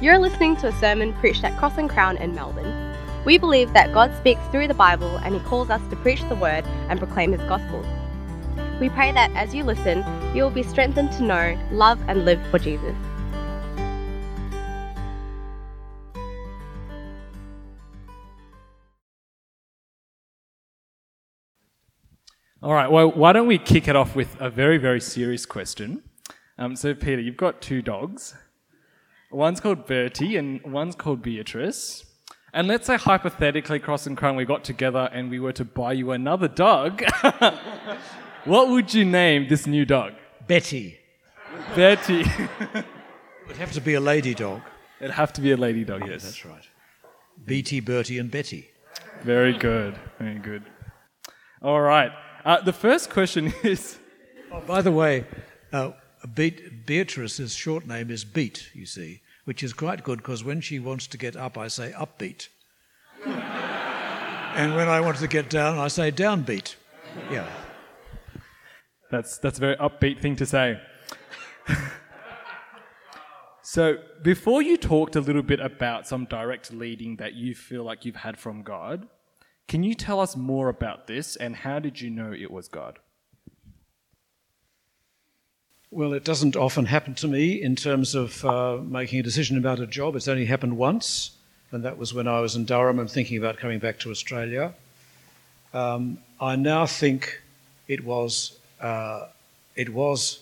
You're listening to a sermon preached at Cross and Crown in Melbourne. We believe that God speaks through the Bible and He calls us to preach the Word and proclaim His gospel. We pray that as you listen, you will be strengthened to know, love, and live for Jesus. All right, well, why don't we kick it off with a very, very serious question? Um, so, Peter, you've got two dogs. One's called Bertie and one's called Beatrice. And let's say hypothetically, Cross and Crown, we got together and we were to buy you another dog. what would you name this new dog? Betty. Betty. It would have to be a lady dog. It'd have to be a lady dog, yes. That's right. BT, Bertie, and Betty. Very good. Very good. All right. Uh, the first question is Oh, by the way, uh, Beat, Beatrice's short name is Beat, you see, which is quite good because when she wants to get up, I say upbeat. and when I want to get down, I say downbeat. Yeah. That's that's a very upbeat thing to say. so before you talked a little bit about some direct leading that you feel like you've had from God, can you tell us more about this and how did you know it was God? Well, it doesn't often happen to me in terms of uh, making a decision about a job. It's only happened once, and that was when I was in Durham and thinking about coming back to Australia. Um, I now think it was uh, it was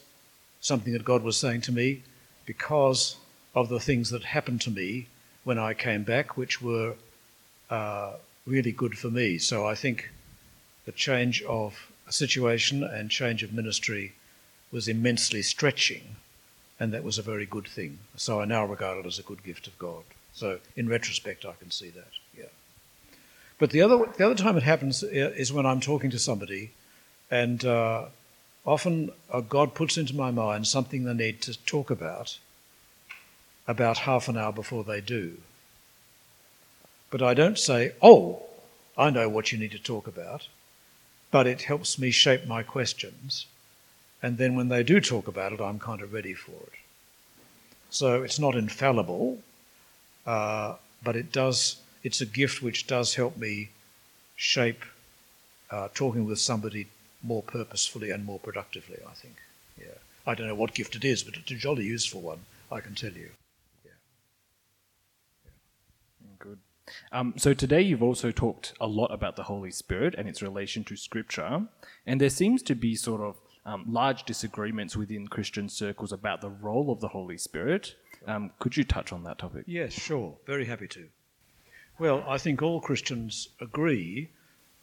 something that God was saying to me because of the things that happened to me when I came back, which were uh, really good for me. So I think the change of situation and change of ministry was immensely stretching, and that was a very good thing. So I now regard it as a good gift of God. So in retrospect, I can see that. Yeah. But the other the other time it happens is when I'm talking to somebody, and uh, often uh, God puts into my mind something they need to talk about. About half an hour before they do. But I don't say, "Oh, I know what you need to talk about," but it helps me shape my questions and then when they do talk about it, I'm kind of ready for it. So it's not infallible, uh, but it does. It's a gift which does help me shape uh, talking with somebody more purposefully and more productively. I think. Yeah. I don't know what gift it is, but it's a jolly useful one. I can tell you. Yeah. Good. Um, so today you've also talked a lot about the Holy Spirit and its relation to Scripture, and there seems to be sort of um, large disagreements within Christian circles about the role of the Holy Spirit. Um, could you touch on that topic? Yes, sure. Very happy to. Well, I think all Christians agree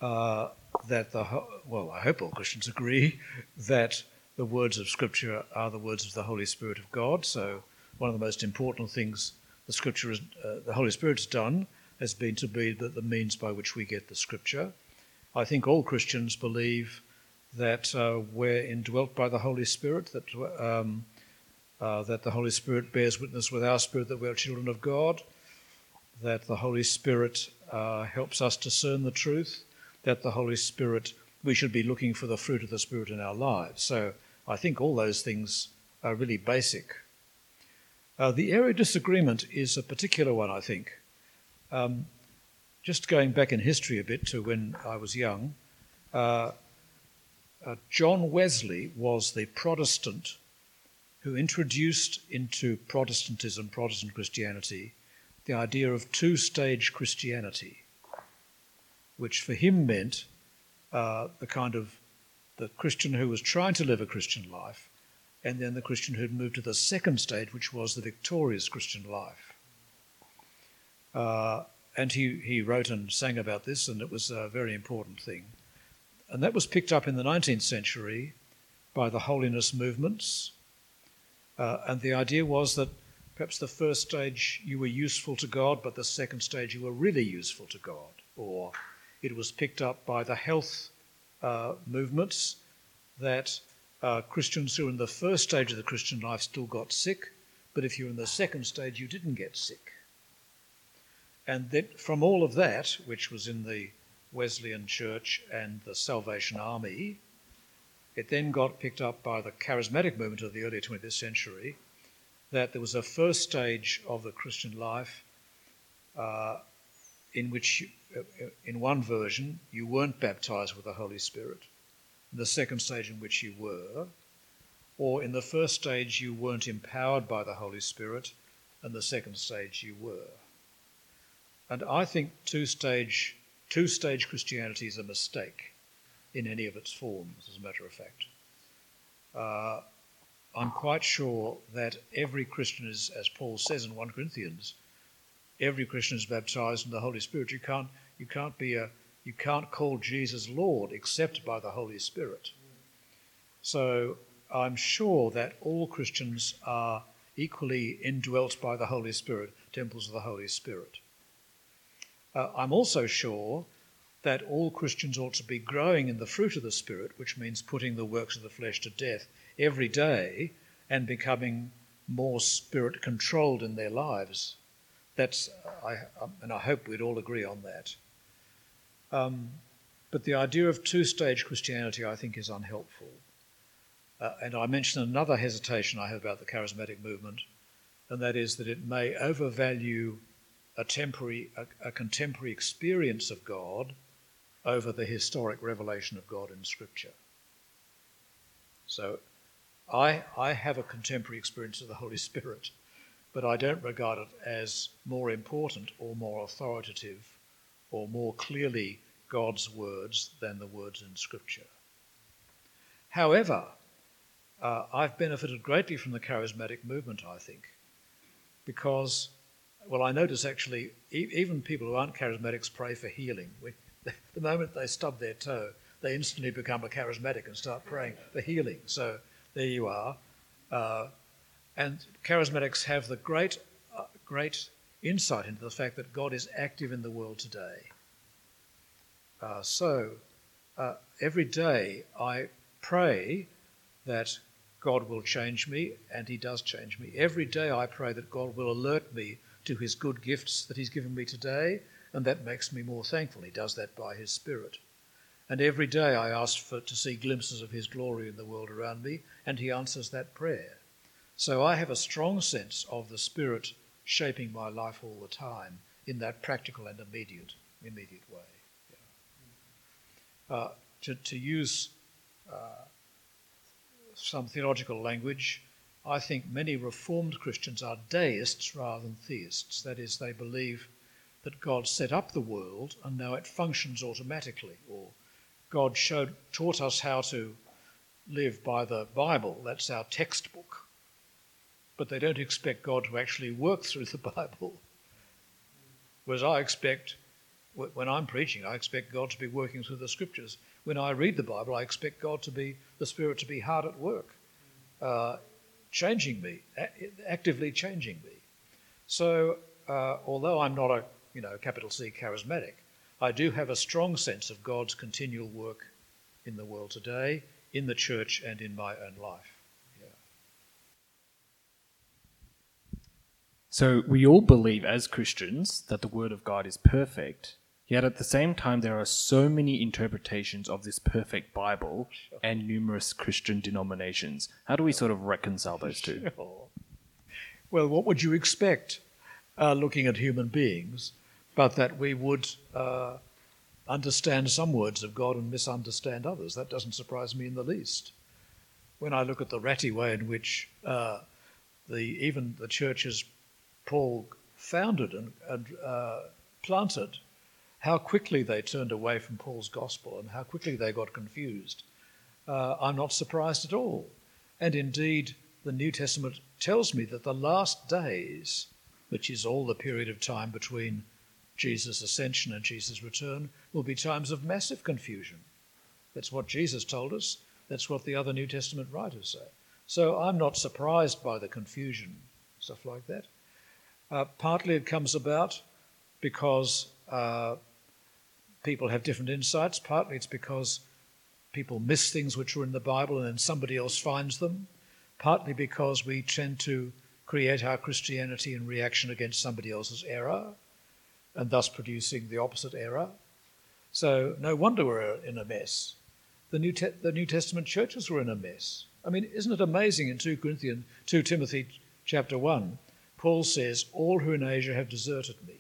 uh, that the well, I hope all Christians agree that the words of Scripture are the words of the Holy Spirit of God. So, one of the most important things the Scripture, is, uh, the Holy Spirit's done, has been to be the, the means by which we get the Scripture. I think all Christians believe that uh, we're indwelt by the Holy Spirit, that, um, uh, that the Holy Spirit bears witness with our spirit that we're children of God, that the Holy Spirit uh, helps us discern the truth, that the Holy Spirit, we should be looking for the fruit of the Spirit in our lives. So I think all those things are really basic. Uh, the area of disagreement is a particular one, I think. Um, just going back in history a bit to when I was young, uh, uh, John Wesley was the Protestant who introduced into Protestantism, Protestant Christianity, the idea of two stage Christianity, which for him meant uh, the kind of the Christian who was trying to live a Christian life, and then the Christian who had moved to the second stage, which was the victorious Christian life. Uh, and he, he wrote and sang about this, and it was a very important thing. And that was picked up in the 19th century by the holiness movements. Uh, and the idea was that perhaps the first stage you were useful to God, but the second stage you were really useful to God. Or it was picked up by the health uh, movements that uh, Christians who were in the first stage of the Christian life still got sick, but if you're in the second stage, you didn't get sick. And that from all of that, which was in the Wesleyan Church and the Salvation Army. It then got picked up by the charismatic movement of the early 20th century, that there was a first stage of the Christian life uh, in which, uh, in one version, you weren't baptized with the Holy Spirit, in the second stage in which you were, or in the first stage you weren't empowered by the Holy Spirit, and the second stage you were. And I think two stage, two stage Christianity is a mistake in any of its forms, as a matter of fact. Uh, I'm quite sure that every Christian is, as Paul says in 1 Corinthians, every Christian is baptized in the Holy Spirit. You can't, you can't be a, you can't call Jesus Lord except by the Holy Spirit. So I'm sure that all Christians are equally indwelt by the Holy Spirit, temples of the Holy Spirit. Uh, I'm also sure that all Christians ought to be growing in the fruit of the Spirit, which means putting the works of the flesh to death every day and becoming more spirit controlled in their lives. That's, I, and I hope we'd all agree on that. Um, but the idea of two stage Christianity, I think, is unhelpful. Uh, and I mentioned another hesitation I have about the charismatic movement, and that is that it may overvalue a, temporary, a, a contemporary experience of God over the historic revelation of God in Scripture. So I, I have a contemporary experience of the Holy Spirit, but I don't regard it as more important or more authoritative or more clearly God's words than the words in Scripture. However, uh, I've benefited greatly from the charismatic movement, I think, because, well, I notice actually e- even people who aren't charismatics pray for healing. We, the moment they stub their toe, they instantly become a charismatic and start praying for healing. So there you are. Uh, and charismatics have the great, uh, great insight into the fact that God is active in the world today. Uh, so uh, every day I pray that God will change me, and He does change me. Every day I pray that God will alert me to His good gifts that He's given me today, and that makes me more thankful. He does that by His Spirit. And every day I ask for to see glimpses of His glory in the world around me, and He answers that prayer. So I have a strong sense of the Spirit shaping my life all the time in that practical and immediate, immediate way. Yeah. Uh, to, to use uh, some theological language, I think many Reformed Christians are deists rather than theists. That is, they believe that God set up the world and now it functions automatically, or God showed, taught us how to live by the Bible. That's our textbook. But they don't expect God to actually work through the Bible. Whereas I expect, when I'm preaching, I expect God to be working through the scriptures. When I read the Bible, I expect God to be, the Spirit to be hard at work, uh, changing me, actively changing me. So, uh, although I'm not a, you know, capital C charismatic, I do have a strong sense of God's continual work in the world today, in the church, and in my own life. Yeah. So, we all believe as Christians that the Word of God is perfect, yet at the same time, there are so many interpretations of this perfect Bible and numerous Christian denominations. How do we sort of reconcile those two? Sure. Well, what would you expect uh, looking at human beings? but that we would uh, understand some words of God and misunderstand others. That doesn't surprise me in the least. When I look at the ratty way in which uh, the even the churches Paul founded and, and uh, planted, how quickly they turned away from Paul's gospel and how quickly they got confused, uh, I'm not surprised at all. And indeed, the New Testament tells me that the last days, which is all the period of time between Jesus' ascension and Jesus' return will be times of massive confusion. That's what Jesus told us. That's what the other New Testament writers say. So I'm not surprised by the confusion, stuff like that. Uh, partly it comes about because uh, people have different insights. Partly it's because people miss things which are in the Bible and then somebody else finds them. Partly because we tend to create our Christianity in reaction against somebody else's error and thus producing the opposite error. So no wonder we're in a mess. The New, Te- the New Testament churches were in a mess. I mean, isn't it amazing in 2 Corinthians, 2 Timothy chapter 1, Paul says, All who in Asia have deserted me.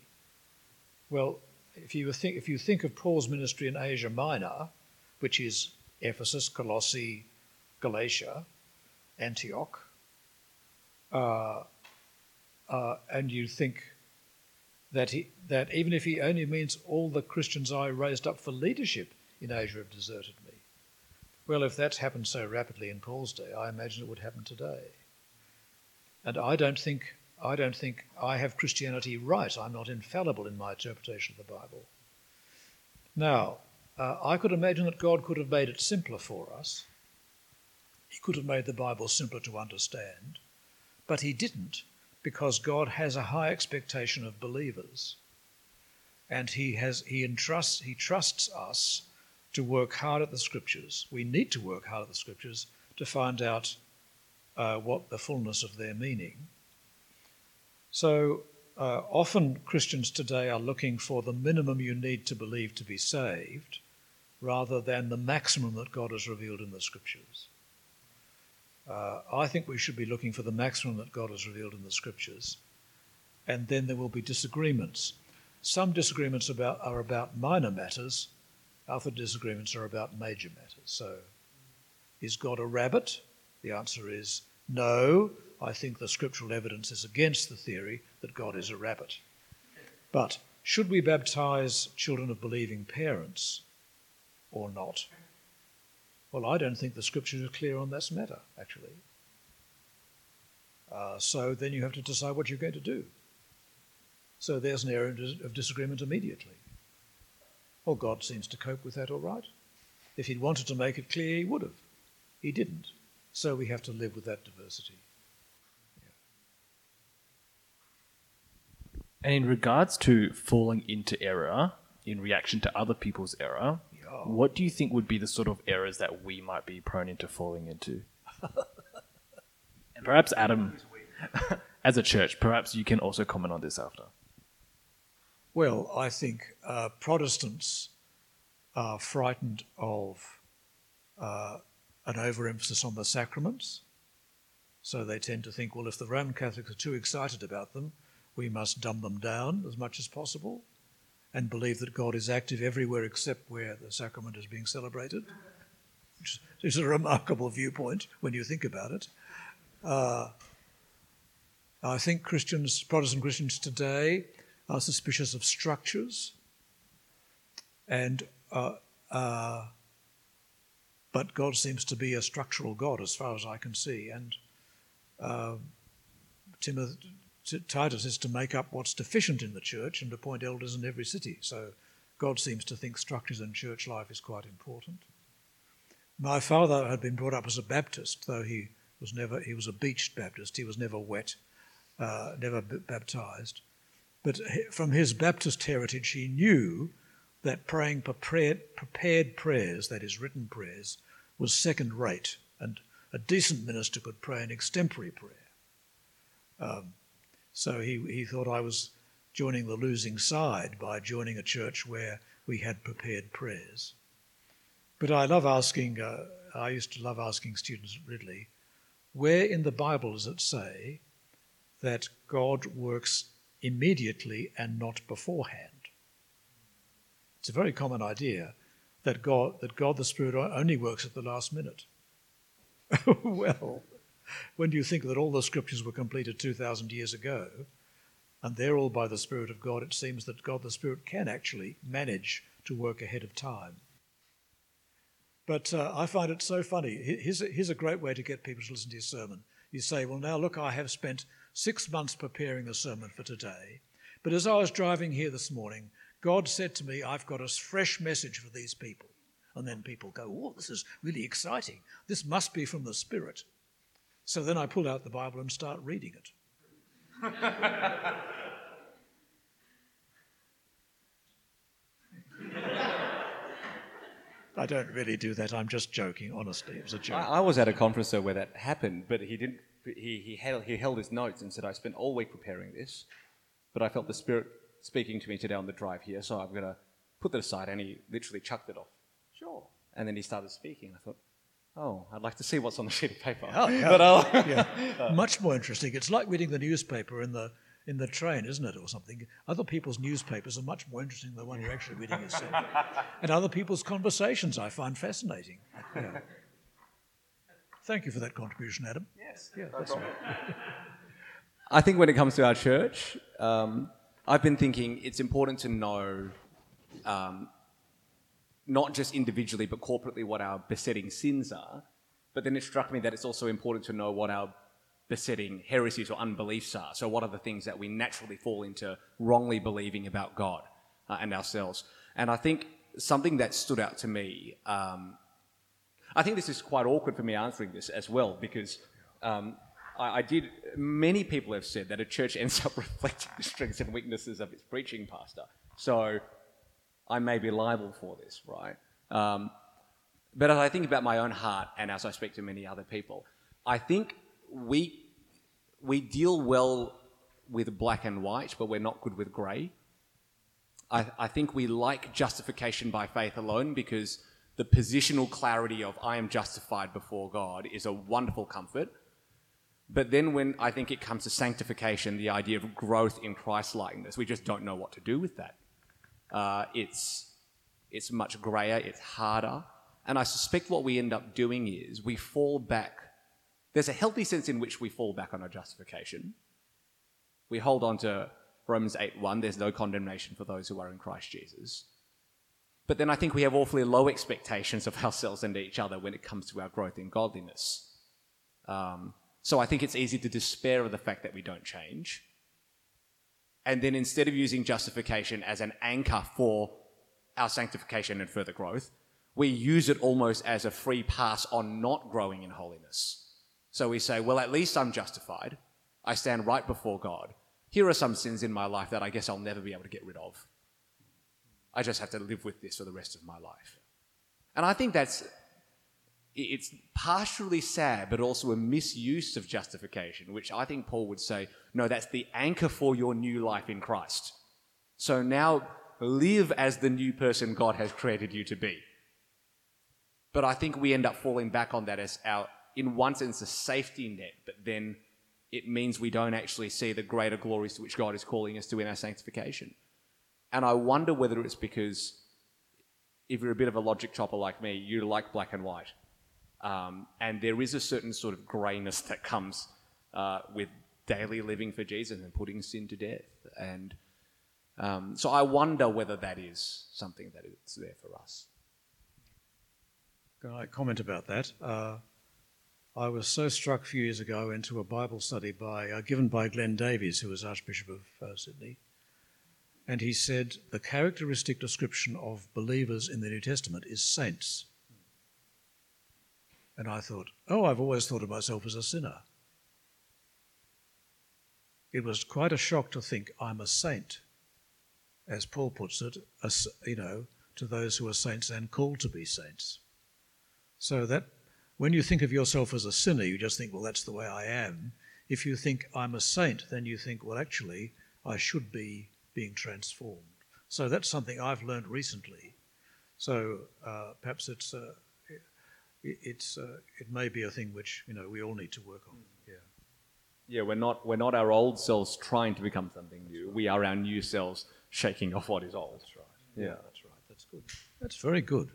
Well, if you think, if you think of Paul's ministry in Asia Minor, which is Ephesus, Colossae, Galatia, Antioch, uh, uh, and you think that, he, that even if he only means all the Christians I raised up for leadership in Asia have deserted me. Well, if that's happened so rapidly in Paul's day, I imagine it would happen today. And I don't think I don't think I have Christianity right. I'm not infallible in my interpretation of the Bible. Now, uh, I could imagine that God could have made it simpler for us. He could have made the Bible simpler to understand, but He didn't because God has a high expectation of believers. And He, has, he, entrusts, he trusts us to work hard at the Scriptures. We need to work hard at the Scriptures to find out uh, what the fullness of their meaning. So uh, often Christians today are looking for the minimum you need to believe to be saved rather than the maximum that God has revealed in the Scriptures. Uh, I think we should be looking for the maximum that God has revealed in the Scriptures, and then there will be disagreements. Some disagreements about, are about minor matters, other disagreements are about major matters. So, is God a rabbit? The answer is no. I think the scriptural evidence is against the theory that God is a rabbit. But should we baptize children of believing parents or not? Well, I don't think the scriptures are clear on this matter, actually. Uh, so then you have to decide what you're going to do. So there's an area of disagreement immediately. Well, God seems to cope with that all right. If he'd wanted to make it clear, he would have. He didn't. So we have to live with that diversity. And in regards to falling into error in reaction to other people's error, Yeah. what do you think would be the sort of errors that we might be prone into falling into? and perhaps Adam, as a church, perhaps you can also comment on this after. Well, I think uh, Protestants are frightened of uh, an overemphasis on the sacraments. So they tend to think, well, if the Roman Catholics are too excited about them, we must dumb them down as much as possible and believe that God is active everywhere except where the sacrament is being celebrated, which is a remarkable viewpoint when you think about it. Uh, I think Christians, Protestant Christians today, are suspicious of structures, and uh, uh, but God seems to be a structural God as far as I can see, and uh, Timothy, Titus is to make up what's deficient in the church and appoint elders in every city. So God seems to think structures in church life is quite important. My father had been brought up as a Baptist, though he was never he was a beached Baptist. He was never wet, uh, never b- baptized. But from his Baptist heritage, he knew that praying prepared, prepared prayers, that is, written prayers, was second rate, and a decent minister could pray an extempore prayer. Um, so he, he thought I was joining the losing side by joining a church where we had prepared prayers. But I love asking, uh, I used to love asking students at Ridley, where in the Bible does it say that God works immediately and not beforehand? It's a very common idea that God, that God the Spirit only works at the last minute. well, when do you think that all the scriptures were completed 2,000 years ago, and they're all by the Spirit of God, it seems that God the Spirit can actually manage to work ahead of time. But uh, I find it so funny. Here's a, here's a great way to get people to listen to your sermon. You say, Well, now look, I have spent six months preparing the sermon for today. But as I was driving here this morning, God said to me, I've got a fresh message for these people. And then people go, Oh, this is really exciting. This must be from the Spirit. So then I pull out the Bible and start reading it. I don't really do that. I'm just joking. Honestly, it was a joke. I, I was at a conference though where that happened, but he didn't. He, he, held, he held his notes and said, "I spent all week preparing this, but I felt the Spirit speaking to me today on the drive here, so I'm going to put that aside." And he literally chucked it off. Sure. And then he started speaking. I thought, Oh, I'd like to see what's on the sheet of paper. Oh, yeah. But I'll, yeah, much more interesting. It's like reading the newspaper in the in the train, isn't it, or something? Other people's newspapers are much more interesting than the one you're actually reading yourself. and other people's conversations I find fascinating. Yeah. Thank you for that contribution, Adam. yes. Yeah, that's right. I think when it comes to our church, um, I've been thinking it's important to know um, not just individually but corporately what our besetting sins are. But then it struck me that it's also important to know what our besetting heresies or unbeliefs are. So, what are the things that we naturally fall into wrongly believing about God uh, and ourselves? And I think something that stood out to me, um, I think this is quite awkward for me answering this as well because um, I, I did. Many people have said that a church ends up reflecting the strengths and weaknesses of its preaching pastor. So, I may be liable for this, right? Um, but as I think about my own heart and as I speak to many other people, I think we, we deal well with black and white, but we're not good with grey. I, I think we like justification by faith alone because the positional clarity of I am justified before God is a wonderful comfort. But then when I think it comes to sanctification, the idea of growth in Christ likeness, we just don't know what to do with that. Uh, it's, it's much grayer, it's harder. And I suspect what we end up doing is we fall back. There's a healthy sense in which we fall back on our justification. We hold on to Romans 8:1, there's no condemnation for those who are in Christ Jesus. But then I think we have awfully low expectations of ourselves and each other when it comes to our growth in godliness. Um, so I think it's easy to despair of the fact that we don't change. And then instead of using justification as an anchor for our sanctification and further growth, we use it almost as a free pass on not growing in holiness. So we say, well, at least I'm justified. I stand right before God. Here are some sins in my life that I guess I'll never be able to get rid of. I just have to live with this for the rest of my life. And I think that's it's partially sad, but also a misuse of justification, which I think Paul would say, no, that's the anchor for your new life in Christ. So now live as the new person God has created you to be. But I think we end up falling back on that as our, in one sense, a safety net, but then it means we don't actually see the greater glories to which God is calling us to in our sanctification. And I wonder whether it's because if you're a bit of a logic chopper like me, you like black and white. Um, and there is a certain sort of greyness that comes uh, with daily living for Jesus and putting sin to death. And um, so I wonder whether that is something that is there for us. Can I comment about that? Uh, I was so struck a few years ago into a Bible study by, uh, given by Glenn Davies, who was Archbishop of uh, Sydney. And he said the characteristic description of believers in the New Testament is saints. And I thought, oh, I've always thought of myself as a sinner. It was quite a shock to think I'm a saint, as Paul puts it, you know, to those who are saints and called to be saints. So that when you think of yourself as a sinner, you just think, well, that's the way I am. If you think I'm a saint, then you think, well, actually, I should be being transformed. So that's something I've learned recently. So uh, perhaps it's uh, it's uh, it may be a thing which you know we all need to work on. Yeah. Yeah, we're not we're not our old selves trying to become something new. We are our new selves shaking off what is old. That's right. Yeah, yeah that's right. That's good. That's very good.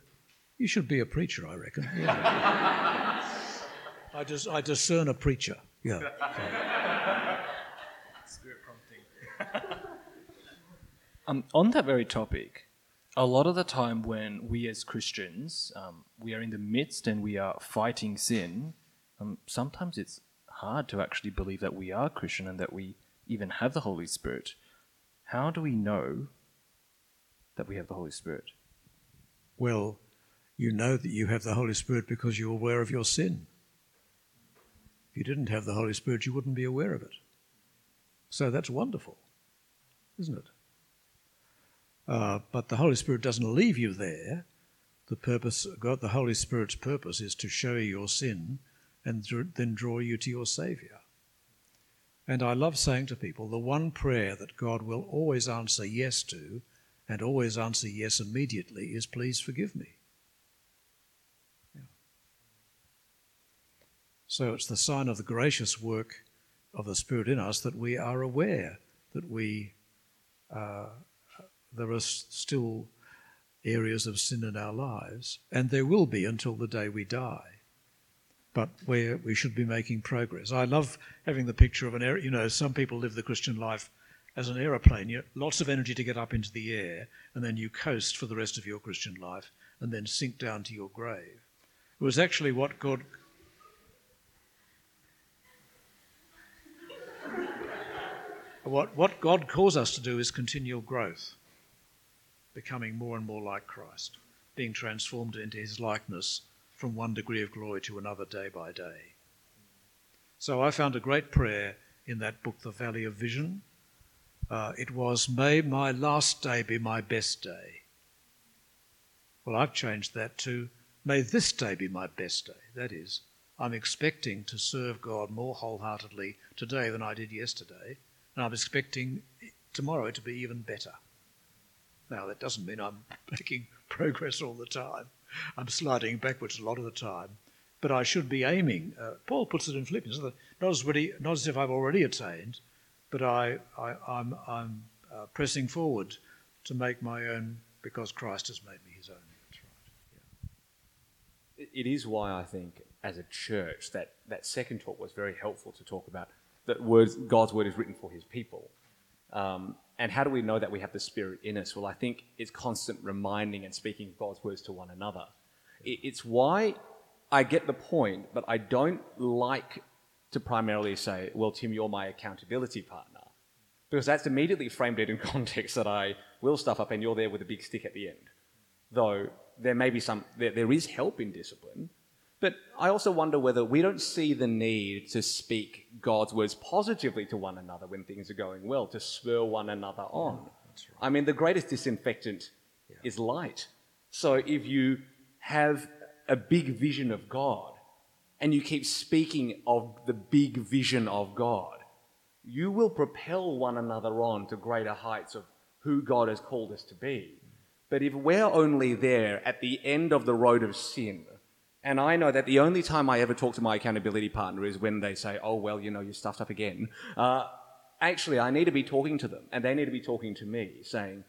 You should be a preacher, I reckon. Yeah. I just I discern a preacher. Yeah. Spirit prompting. um, on that very topic, a lot of the time when we as Christians, um, we are in the midst and we are fighting sin, um, sometimes it's hard to actually believe that we are Christian and that we even have the Holy Spirit. How do we know that we have the Holy Spirit? Well, you know that you have the Holy Spirit because you're aware of your sin. If you didn't have the Holy Spirit, you wouldn't be aware of it. So that's wonderful, isn't it? Uh, but the Holy Spirit doesn't leave you there. The purpose, God, the Holy Spirit's purpose is to show you your sin and then draw you to your Saviour. And I love saying to people the one prayer that God will always answer yes to and always answer yes immediately is please forgive me. Yeah. So it's the sign of the gracious work of the Spirit in us that we are aware that we uh, there are still areas of sin in our lives, and there will be until the day we die. But where we should be making progress. I love having the picture of an air. You know, some people live the Christian life as an aeroplane. You lots of energy to get up into the air, and then you coast for the rest of your Christian life, and then sink down to your grave. It was actually what God What, what God calls us to do is continual growth, becoming more and more like Christ, being transformed into his likeness from one degree of glory to another day by day. So I found a great prayer in that book, The Valley of Vision. Uh, it was, May my last day be my best day. Well, I've changed that to, May this day be my best day. That is, I'm expecting to serve God more wholeheartedly today than I did yesterday and I'm expecting tomorrow to be even better. Now, that doesn't mean I'm making progress all the time. I'm sliding backwards a lot of the time. But I should be aiming. Uh, Paul puts it in Philippians, not as, really, not as if I've already attained, but I, am uh, pressing forward to make my own because Christ has made me his own. That's right. Yeah. It is why I think, as a church, that, that second talk was very helpful to talk about that words, God's word is written for his people. Um, and how do we know that we have the Spirit in us? Well, I think it's constant reminding and speaking God's words to one another. It's why I get the point, but I don't like to primarily say, well, Tim, you're my accountability partner. Because that's immediately framed it in context that I will stuff up and you're there with a big stick at the end. Though there may be some, there, there is help in discipline, but I also wonder whether we don't see the need to speak God's words positively to one another when things are going well, to spur one another on. Yeah, right. I mean, the greatest disinfectant yeah. is light. So if you have a big vision of God and you keep speaking of the big vision of God, you will propel one another on to greater heights of who God has called us to be. But if we're only there at the end of the road of sin, and I know that the only time I ever talk to my accountability partner is when they say, oh, well, you know, you stuffed up again. Uh, actually, I need to be talking to them, and they need to be talking to me, saying,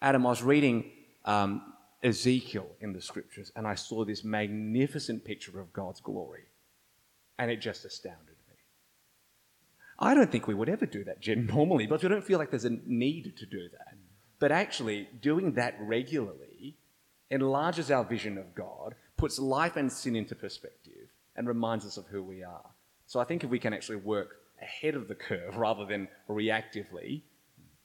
Adam, I was reading um, Ezekiel in the scriptures, and I saw this magnificent picture of God's glory, and it just astounded me. I don't think we would ever do that Tim, normally, but we don't feel like there's a need to do that. But actually, doing that regularly enlarges our vision of God puts life and sin into perspective and reminds us of who we are. So I think if we can actually work ahead of the curve rather than reactively,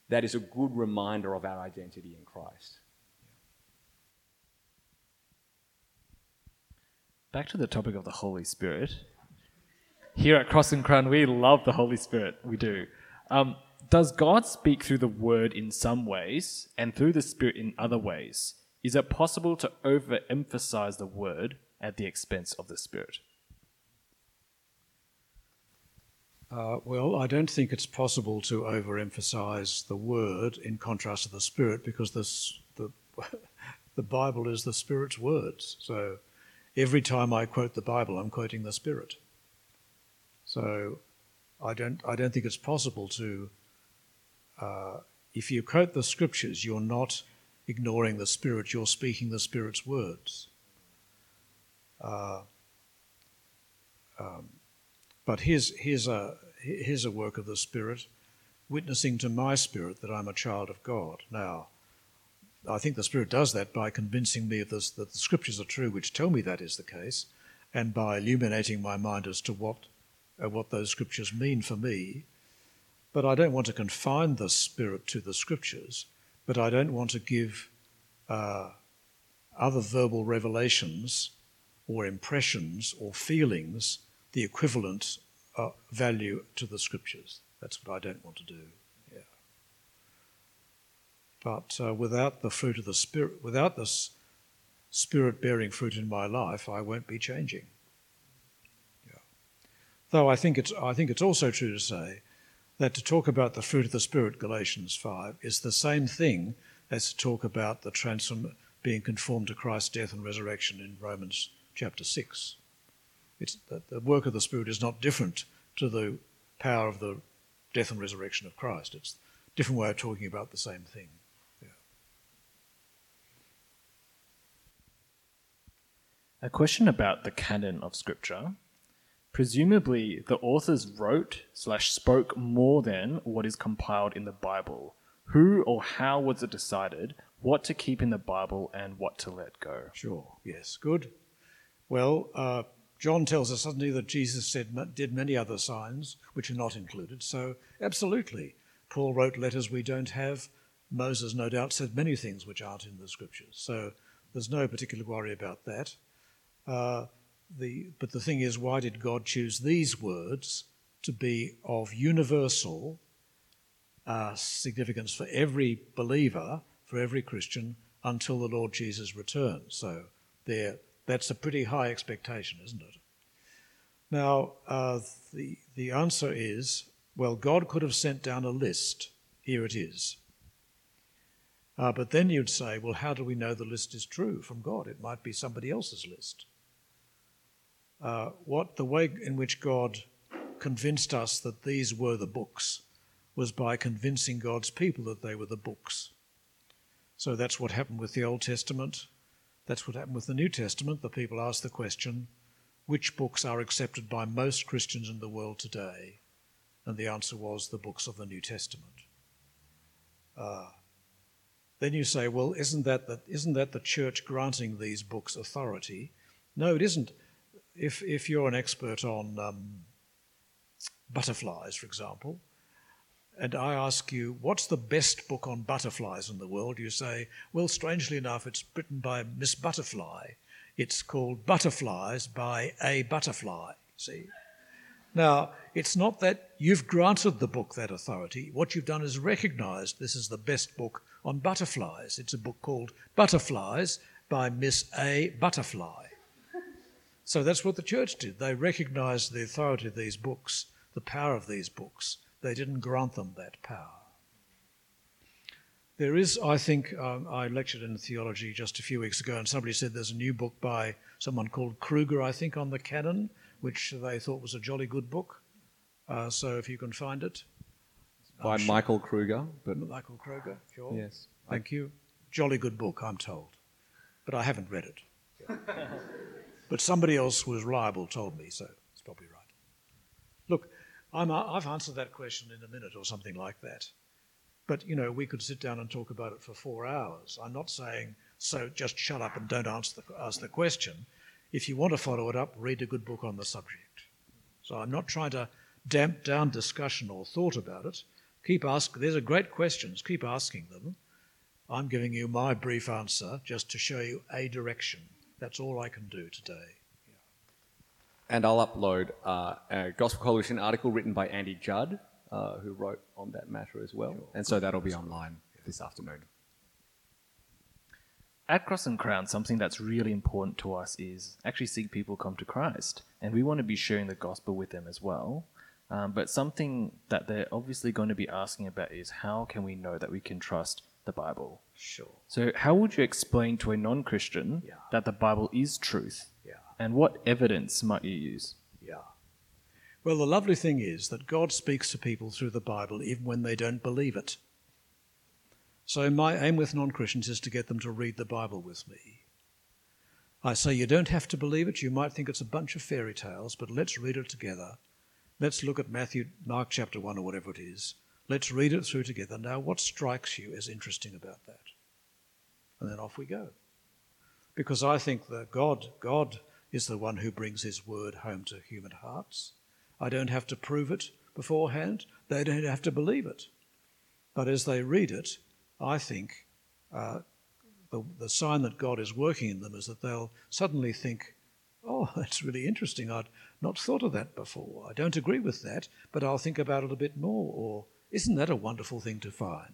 that is a good reminder of our identity in Christ. Back to the topic of the Holy Spirit. Here at Cross and Crown, we love the Holy Spirit. We do. Um, does God speak through the Word in some ways and through the Spirit in other ways? Is it possible to overemphasize the word at the expense of the spirit? Uh, well, I don't think it's possible to overemphasize the word in contrast to the spirit because this, the, the Bible is the spirit's words. So every time I quote the Bible, I'm quoting the spirit. So I don't, I don't think it's possible to, uh, if you quote the scriptures, you're not ignoring the Spirit, you're speaking the Spirit's words. Uh, um, but here's, here's, a, here's a work of the Spirit, witnessing to my spirit that I'm a child of God. Now, I think the Spirit does that by convincing me this, that the Scriptures are true, which tell me that is the case, and by illuminating my mind as to what, uh, what those Scriptures mean for me. But I don't want to confine the Spirit to the Scriptures but I don't want to give uh, other verbal revelations or impressions or feelings the equivalent uh, value to the scriptures. That's what I don't want to do. Yeah. But uh, without the fruit of the Spirit, without this Spirit bearing fruit in my life, I won't be changing. Though I think it's, I think it's also true to say that to talk about the fruit of the Spirit, Galatians 5, is the same thing as to talk about the transform, being conformed to Christ's death and resurrection in Romans chapter 6. It's that the work of the Spirit is not different to the power of the death and resurrection of Christ. It's a different way of talking about the same thing. A question about the canon of Scripture. Presumably, the authors wrote slash spoke more than what is compiled in the Bible. Who or how was it decided what to keep in the Bible and what to let go? Sure. Yes. Good. Well, uh, John tells us suddenly that Jesus said did many other signs which are not included. So absolutely, Paul wrote letters we don't have. Moses, no doubt, said many things which aren't in the scriptures. So there's no particular worry about that. Uh, the, but the thing is, why did God choose these words to be of universal uh, significance for every believer, for every Christian, until the Lord Jesus returns? So there, that's a pretty high expectation, isn't it? Now, uh, the, the answer is well, God could have sent down a list. Here it is. Uh, but then you'd say, well, how do we know the list is true from God? It might be somebody else's list. Uh, what the way in which God convinced us that these were the books was by convincing God's people that they were the books. So that's what happened with the Old Testament. That's what happened with the New Testament. The people asked the question, which books are accepted by most Christians in the world today? And the answer was the books of the New Testament. Uh, then you say, well, isn't that, the, isn't that the church granting these books authority? No, it isn't. If, if you're an expert on um, butterflies, for example, and I ask you, what's the best book on butterflies in the world? You say, well, strangely enough, it's written by Miss Butterfly. It's called Butterflies by a Butterfly. See? Now, it's not that you've granted the book that authority. What you've done is recognized this is the best book on butterflies. It's a book called Butterflies by Miss A. Butterfly. So that's what the church did. They recognized the authority of these books, the power of these books. They didn't grant them that power. There is, I think, um, I lectured in theology just a few weeks ago, and somebody said there's a new book by someone called Kruger, I think, on the canon, which they thought was a jolly good book. Uh, so if you can find it. By I'm Michael Kruger, but. Michael Kruger, sure. yes. Thank you. Jolly good book, I'm told. But I haven't read it. but somebody else who was reliable told me, so it's probably right. Look, I'm, I've answered that question in a minute or something like that. But, you know, we could sit down and talk about it for four hours. I'm not saying, so just shut up and don't answer the, ask the question. If you want to follow it up, read a good book on the subject. So I'm not trying to damp down discussion or thought about it. Keep asking. These are great questions. Keep asking them. I'm giving you my brief answer just to show you a direction. That's all I can do today. And I'll upload uh, a Gospel Coalition article written by Andy Judd, uh, who wrote on that matter as well. And so that'll be online this afternoon. At Cross and Crown, something that's really important to us is actually seeing people come to Christ. And we want to be sharing the gospel with them as well. Um, but something that they're obviously going to be asking about is how can we know that we can trust the Bible? Sure. So, how would you explain to a non Christian Yeah. that the Bible is truth? Yeah. And what evidence might you use? Yeah. Well, the lovely thing is that God speaks to people through the Bible even when they don't believe it. So, my aim with non Christians is to get them to read the Bible with me. I say you don't have to believe it. You might think it's a bunch of fairy tales, but let's read it together. Let's look at Matthew, Mark chapter 1 or whatever it is. Let's read it through together. Now, what strikes you as interesting about that? And then off we go. Because I think that God, God is the one who brings his word home to human hearts. I don't have to prove it beforehand. They don't have to believe it. But as they read it, I think uh, the, the sign that God is working in them is that they'll suddenly think, oh, that's really interesting. I'd not thought of that before. I don't agree with that, but I'll think about it a bit more. Or isn't that a wonderful thing to find?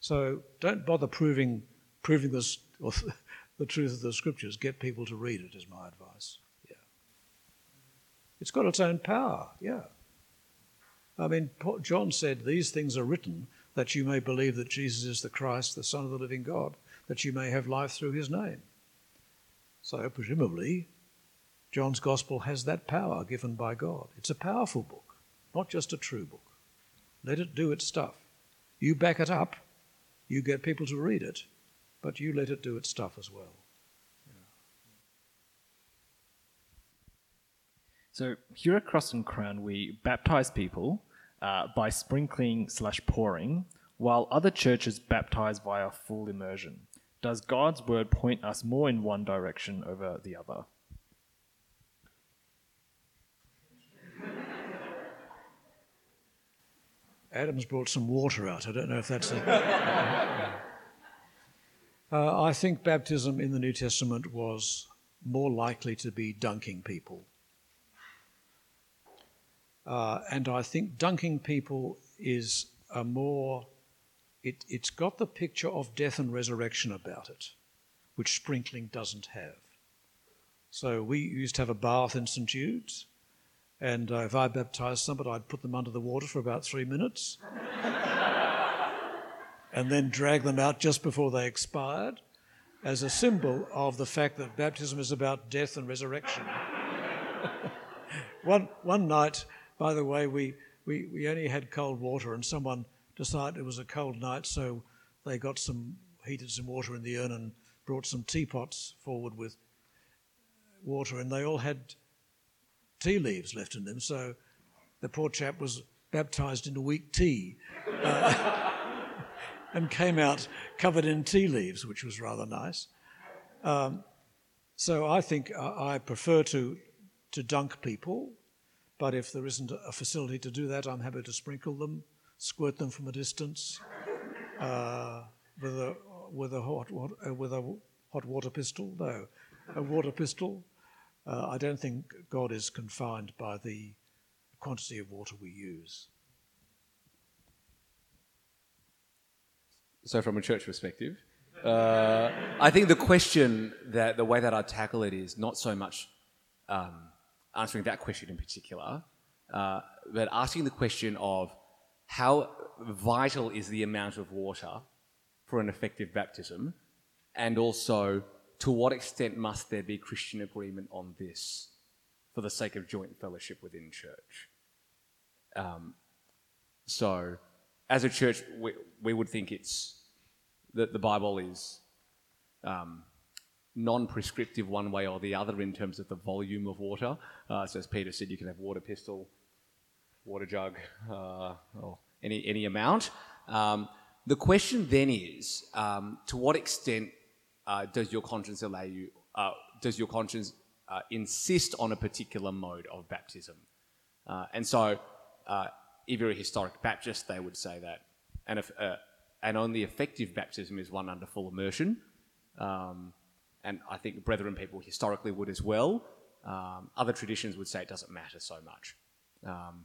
So don't bother proving proving this or the truth of the scriptures. Get people to read it. Is my advice. Yeah. It's got its own power. Yeah. I mean, John said, "These things are written that you may believe that Jesus is the Christ, the Son of the living God, that you may have life through His name." So presumably, John's Gospel has that power given by God. It's a powerful book, not just a true book. Let it do its stuff. You back it up, you get people to read it, but you let it do its stuff as well. So here at Cross and Crown, we baptize people uh, by sprinkling slash pouring, while other churches baptize via full immersion. Does God's word point us more in one direction over the other? Adam's brought some water out. I don't know if that's it. uh, I think baptism in the New Testament was more likely to be dunking people. Uh, and I think dunking people is a more, it, it's got the picture of death and resurrection about it, which sprinkling doesn't have. So we used to have a bath in St Jude's, and uh, if I baptized somebody, I'd put them under the water for about three minutes and then drag them out just before they expired as a symbol of the fact that baptism is about death and resurrection. one, one night, by the way, we, we, we only had cold water, and someone decided it was a cold night, so they got some, heated some water in the urn and brought some teapots forward with water, and they all had tea leaves left in them. So the poor chap was baptized into weak tea uh, and came out covered in tea leaves, which was rather nice. Um, so I think I prefer to, to dunk people, but if there isn't a facility to do that, I'm happy to sprinkle them, squirt them from a distance uh, with, a, with, a hot, uh, with a hot water pistol. No, a water pistol. Uh, I don't think God is confined by the quantity of water we use. So, from a church perspective, uh, I think the question that the way that I tackle it is not so much um, answering that question in particular, uh, but asking the question of how vital is the amount of water for an effective baptism, and also to what extent must there be Christian agreement on this for the sake of joint fellowship within church? Um, so, as a church, we, we would think it's that the Bible is um, non-prescriptive one way or the other in terms of the volume of water. Uh, so, as Peter said, you can have water pistol, water jug, uh, or any any amount. Um, the question then is, um, to what extent uh, does your conscience allow you, uh, does your conscience uh, insist on a particular mode of baptism? Uh, and so, uh, if you're a historic Baptist, they would say that and, if, and only effective baptism is one under full immersion. Um, and I think Brethren people historically would as well. Um, other traditions would say it doesn't matter so much. Um,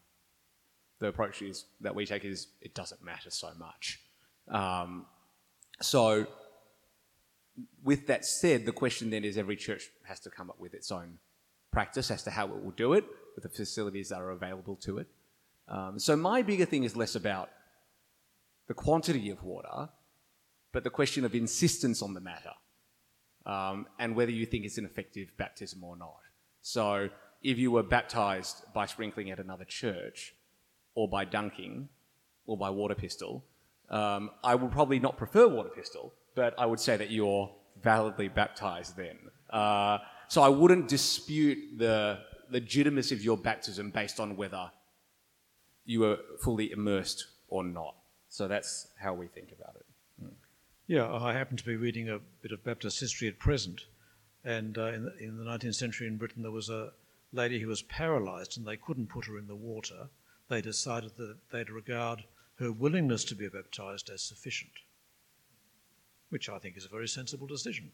the approach is that we take is it doesn't matter so much. Um, so with that said, the question then is every church has to come up with its own practice as to how it will do it with the facilities that are available to it. Um, so my bigger thing is less about the quantity of water, but the question of insistence on the matter um, and whether you think it's an effective baptism or not. So if you were baptized by sprinkling at another church or by dunking or by water pistol, um, I would probably not prefer water pistol but I would say that you're validly baptized then. Uh, so I wouldn't dispute the legitimacy of your baptism based on whether you were fully immersed or not. So that's how we think about it. Yeah, I happen to be reading a bit of Baptist history at present, and uh, in, the, in the 19th century in Britain there was a lady who was paralysed and they couldn't put her in the water. They decided that they'd regard her willingness to be baptized as sufficient which I think is a very sensible decision.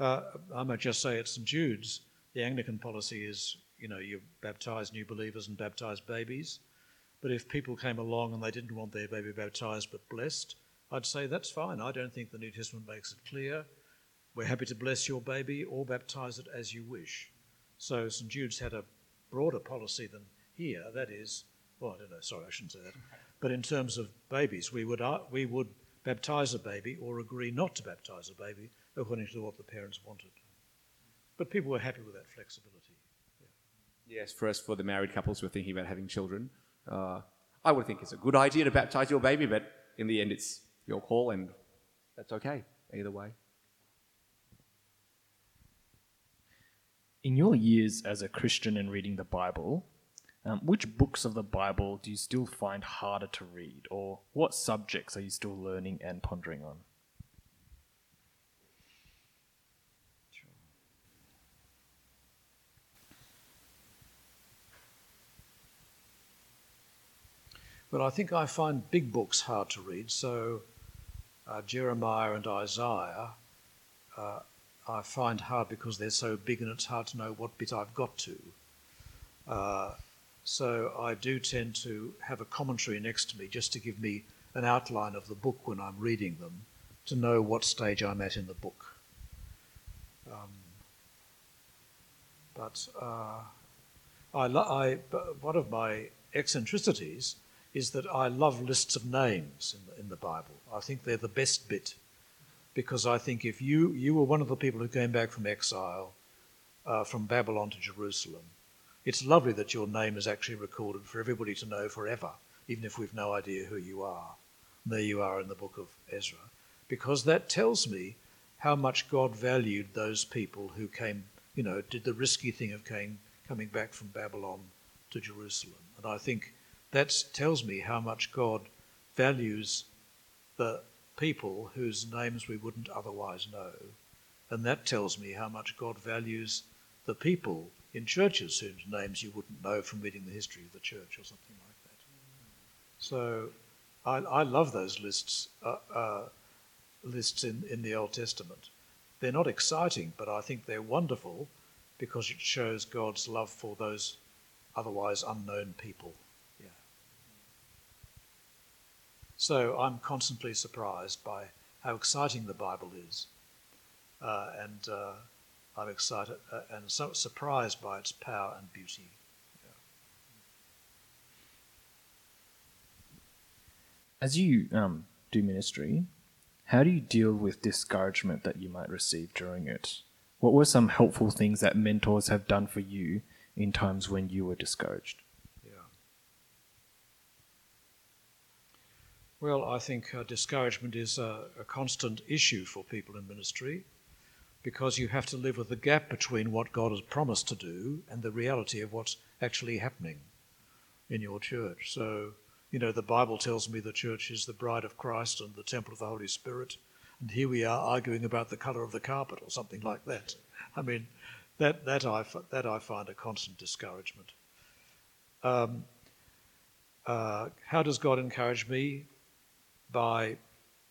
Uh, I might just say at St Jude's, the Anglican policy is, you know, you baptise new believers and baptise babies. But if people came along and they didn't want their baby baptised but blessed, I'd say that's fine. I don't think the New Testament makes it clear. We're happy to bless your baby or baptise it as you wish. So St Jude's had a broader policy than here. That is, well, I don't know. Sorry, I shouldn't say that. But in terms of babies, we would uh, we would baptize a baby or agree not to baptize a baby according to what the parents wanted. but people were happy with that flexibility. Yes, for us, for the married couples who are thinking about having children, uh, I would think it's a good idea to baptize your baby, but in the end, it's your call, and that's okay either way. In your years as a Christian and reading the Bible, um, which books of the Bible do you still find harder to read, or what subjects are you still learning and pondering on? Well, I think I find big books hard to read. So, uh, Jeremiah and Isaiah, uh, I find hard because they're so big and it's hard to know what bit I've got to. Uh, so, I do tend to have a commentary next to me just to give me an outline of the book when I'm reading them to know what stage I'm at in the book. Um, but uh, I, I, one of my eccentricities is that I love lists of names in the, in the Bible. I think they're the best bit because I think if you, you were one of the people who came back from exile uh, from Babylon to Jerusalem, it's lovely that your name is actually recorded for everybody to know forever, even if we've no idea who you are. And there you are in the book of Ezra, because that tells me how much God valued those people who came, you know, did the risky thing of came, coming back from Babylon to Jerusalem. And I think that tells me how much God values the people whose names we wouldn't otherwise know. And that tells me how much God values the people in churches whose names you wouldn't know from reading the history of the church or something like that. So I, I love those lists, uh, uh, lists in, in the Old Testament. They're not exciting, but I think they're wonderful because it shows God's love for those otherwise unknown people. Yeah. So I'm constantly surprised by how exciting the Bible is. Uh, and uh, I'm excited uh, and so surprised by its power and beauty. Yeah. As you um, do ministry, how do you deal with discouragement that you might receive during it? What were some helpful things that mentors have done for you in times when you were discouraged? Well, I think uh, discouragement is a, a, constant issue for people in ministry because you have to live with the gap between what God has promised to do and the reality of what's actually happening in your church. So, you know, the Bible tells me the church is the bride of Christ and the temple of the Holy Spirit, and here we are arguing about the colour of the carpet or something like that. I mean, that, that, I, that I find a constant discouragement. Um, uh, how does God encourage me? by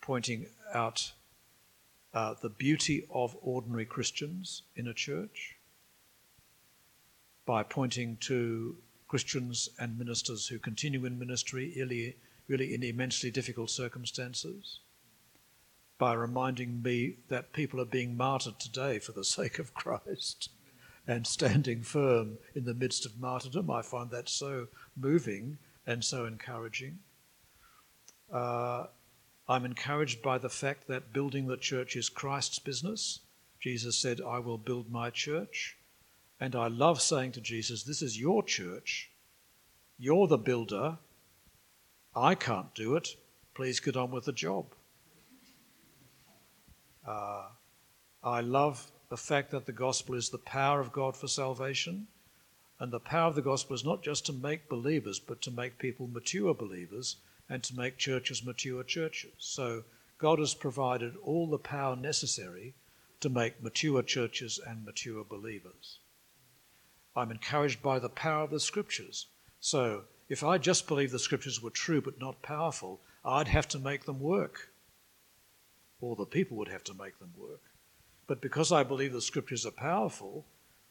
pointing out uh, the beauty of ordinary Christians in a church, by pointing to Christians and ministers who continue in ministry really, really in immensely difficult circumstances, by reminding me that people are being martyred today for the sake of Christ and standing firm in the midst of martyrdom. I find that so moving and so encouraging. Uh, I'm encouraged by the fact that building the church is Christ's business. Jesus said, I will build my church. And I love saying to Jesus, This is your church. You're the builder. I can't do it. Please get on with the job. Uh, I love the fact that the gospel is the power of God for salvation. And the power of the gospel is not just to make believers, but to make people mature believers and to make churches mature churches. So God has provided all the power necessary to make mature churches and mature believers. I'm encouraged by the power of the scriptures. So if I just believed the scriptures were true but not powerful, I'd have to make them work. Or the people would have to make them work. But because I believe the scriptures are powerful,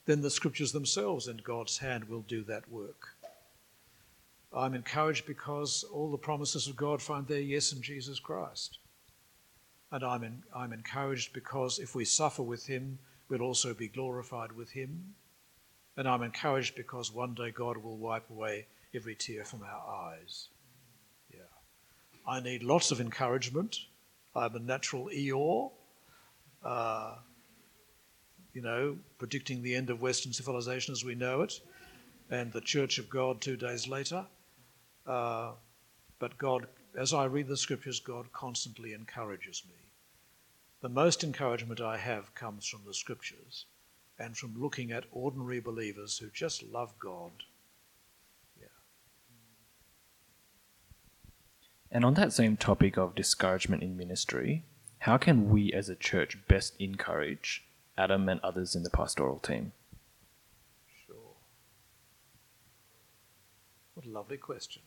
then the scriptures themselves in God's hand will do that work. I'm encouraged because all the promises of God find their yes in Jesus Christ. And I'm, in, I'm encouraged because if we suffer with Him, we'll also be glorified with Him. And I'm encouraged because one day God will wipe away every tear from our eyes. Yeah. I need lots of encouragement. I'm a natural Eeyore. Uh, you know, predicting the end of Western civilization as we know it, and the Church of God two days later. Uh, but God, as I read the scriptures, God constantly encourages me. The most encouragement I have comes from the scriptures and from looking at ordinary believers who just love God. Yeah. And on that same topic of discouragement in ministry, how can we as a church best encourage Adam and others in the pastoral team? Sure. What a lovely question.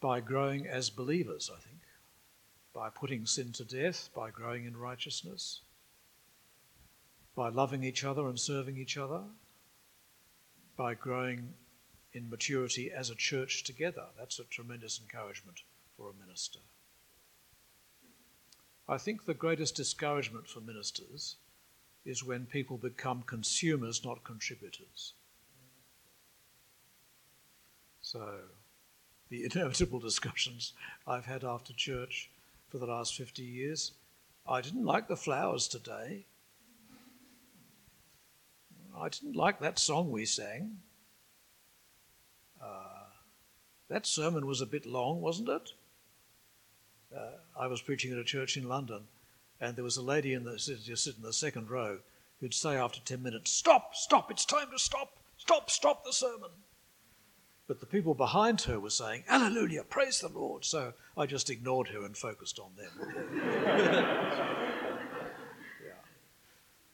By growing as believers, I think by putting sin to death, by growing in righteousness, by loving each other and serving each other, by growing in maturity as a church together. That's a tremendous encouragement for a minister. I think the greatest discouragement for ministers is when people become consumers, not contributors. So, the inevitable discussions I've had after church for the last 50 years. I didn't like the flowers today. I didn't like that song we sang. Uh, that sermon was a bit long, wasn't it? Uh, I was preaching at a church in London, and there was a lady in the sitting in the second row who'd say after 10 minutes, Stop, stop, it's time to stop, stop, stop the sermon. But the people behind her were saying, Hallelujah, praise the Lord. So I just ignored her and focused on them. yeah.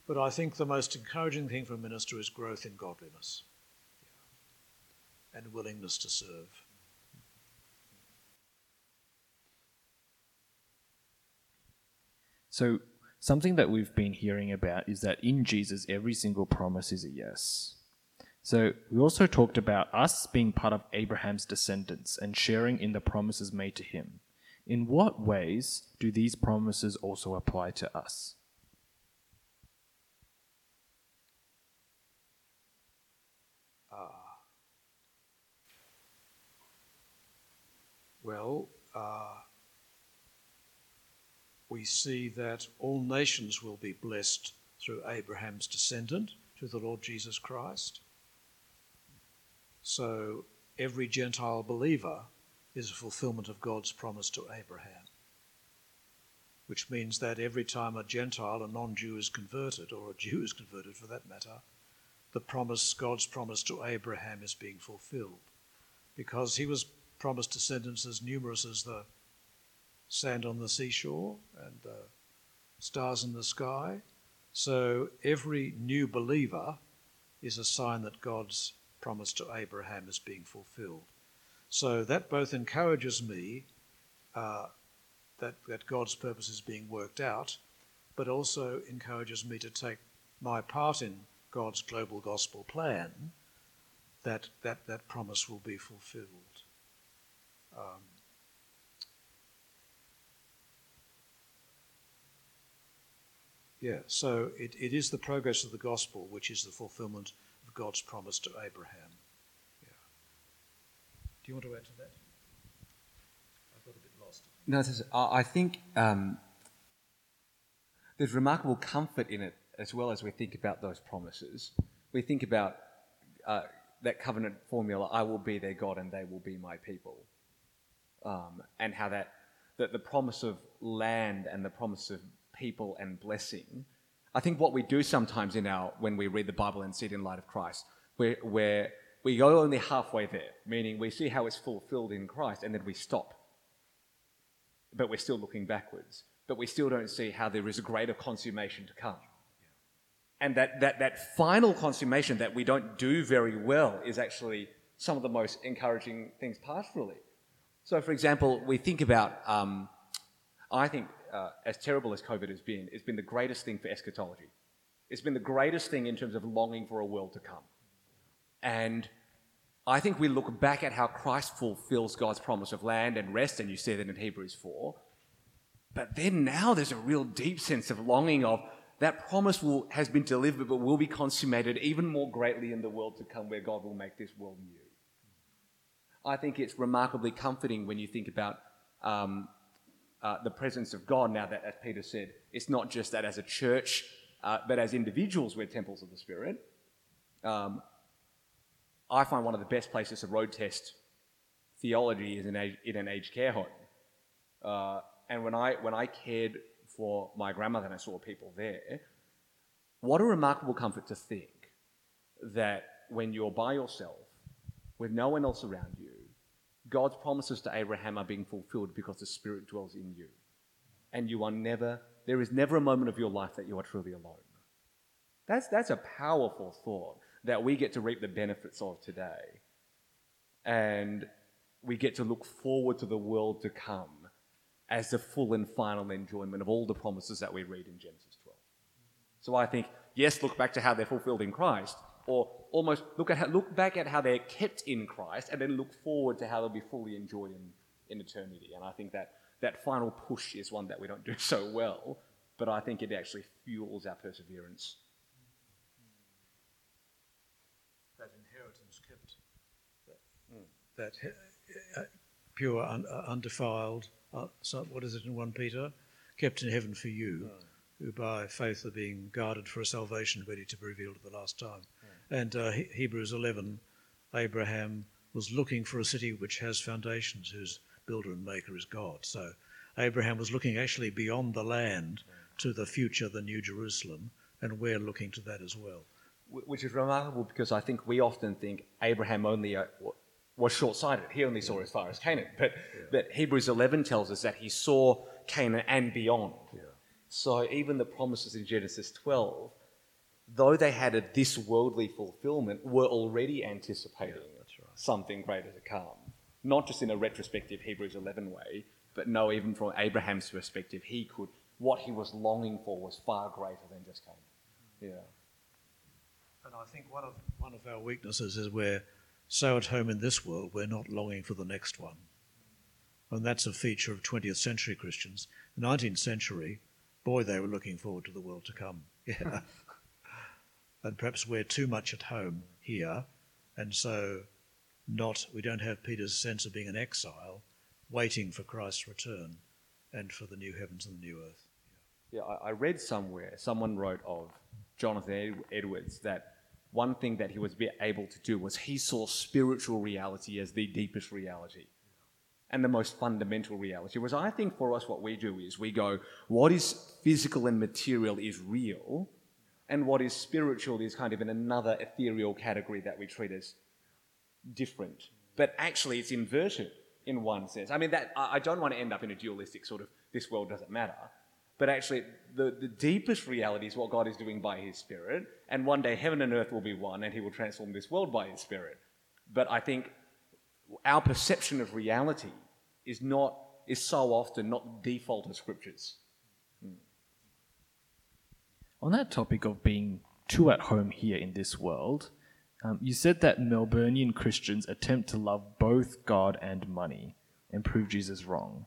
But I think the most encouraging thing for a minister is growth in godliness yeah. and willingness to serve. So, something that we've been hearing about is that in Jesus, every single promise is a yes. So we also talked about us being part of Abraham's descendants and sharing in the promises made to him. In what ways do these promises also apply to us? Uh, well, uh, we see that all nations will be blessed through Abraham's descendant, through the Lord Jesus Christ. So every Gentile believer is a fulfillment of God's promise to Abraham, which means that every time a Gentile, a non Jew, is converted, or a Jew is converted for that matter, the promise, God's promise to Abraham is being fulfilled. Because he was promised descendants as numerous as the sand on the seashore and the stars in the sky. So every new believer is a sign that God's promise to Abraham is being fulfilled. So that both encourages me uh, that, that God's purpose is being worked out, but also encourages me to take my part in God's global gospel plan, that that, that promise will be fulfilled. Um, yeah, so it, it is the progress of the gospel which is the fulfillment God's promise to Abraham. Yeah. Do you want to add to that? I got a bit lost. No, I think um, there's remarkable comfort in it as well as we think about those promises. We think about uh, that covenant formula I will be their God and they will be my people. Um, and how that, that the promise of land and the promise of people and blessing I think what we do sometimes in our, when we read the Bible and see it in light of Christ, where, where we go only halfway there, meaning we see how it's fulfilled in Christ and then we stop. But we're still looking backwards. But we still don't see how there is a greater consummation to come. And that, that, that final consummation that we don't do very well is actually some of the most encouraging things pastorally. So, for example, we think about, um, I think uh, as terrible as COVID has been, it's been the greatest thing for eschatology. It's been the greatest thing in terms of longing for a world to come. And I think we look back at how Christ fulfills God's promise of land and rest, and you see that in Hebrews 4. But then now there's a real deep sense of longing of that promise will, has been delivered but will be consummated even more greatly in the world to come where God will make this world new. I think it's remarkably comforting when you think about um, uh, the presence of God. Now that, as Peter said, it's not just that as a church, uh, but as individuals, we're temples of the Spirit. Um, I find one of the best places to road test theology is in, a, in an aged care home. Uh, and when I, when I cared for my grandmother and I saw people there, what a remarkable comfort to think that when you're by yourself, with no one else around you, God's promises to Abraham are being fulfilled because the Spirit dwells in you. And you are never, there is never a moment of your life that you are truly alone. That's, that's a powerful thought that we get to reap the benefits of today. And we get to look forward to the world to come as the full and final enjoyment of all the promises that we read in Genesis 12. So I think, yes, look back to how they're fulfilled in Christ, or almost look at how, look back at how they're kept in Christ, and then look forward to how they'll be fully enjoyed in, in eternity. And I think that that final push is one that we don't do so well, but I think it actually fuels our perseverance. That inheritance kept, that, that uh, pure, un, uh, undefiled, uh, so what is it in 1 Peter? Kept in heaven for you, who by faith are being guarded for a salvation ready to be revealed at the last time. And uh, Hebrews 11, Abraham was looking for a city which has foundations, whose builder and maker is God. So Abraham was looking actually beyond the land to the future, the New Jerusalem, and we're looking to that as well. Which is remarkable because I think we often think Abraham only uh, was short sighted. He only saw as far as Canaan. But, but Hebrews 11 tells us that he saw Canaan and beyond. So even the promises in Genesis 12, though they had a this worldly fulfillment, were already anticipating something greater to come. Not just in a retrospective Hebrews 11 way, but no, even from Abraham's perspective, he could, what he was longing for was far greater than just Canaan. Yeah. And I think one of one of our weaknesses is we're so at home in this world, we're not longing for the next one. And that's a feature of 20th century Christians. The 19th century, boy, they were looking forward to the world to come. Yeah. And perhaps we're too much at home here, and so not we don't have Peter's sense of being an exile, waiting for Christ's return and for the new heavens and the new earth. Yeah, I, I read somewhere, someone wrote of Jonathan Ed- Edwards that one thing that he was able to do was he saw spiritual reality as the deepest reality and the most fundamental reality. Whereas I think for us, what we do is we go, what is physical and material is real, and what is spiritual is kind of in another ethereal category that we treat as different. But actually, it's inverted in one sense. I mean, that I don't want to end up in a dualistic sort of this world doesn't matter. But actually, the, the deepest reality is what God is doing by His Spirit. And one day, heaven and earth will be one, and He will transform this world by His Spirit. But I think our perception of reality is not is so often not the default of scriptures. On that topic of being too at home here in this world, um, you said that Melburnian Christians attempt to love both God and money and prove Jesus wrong.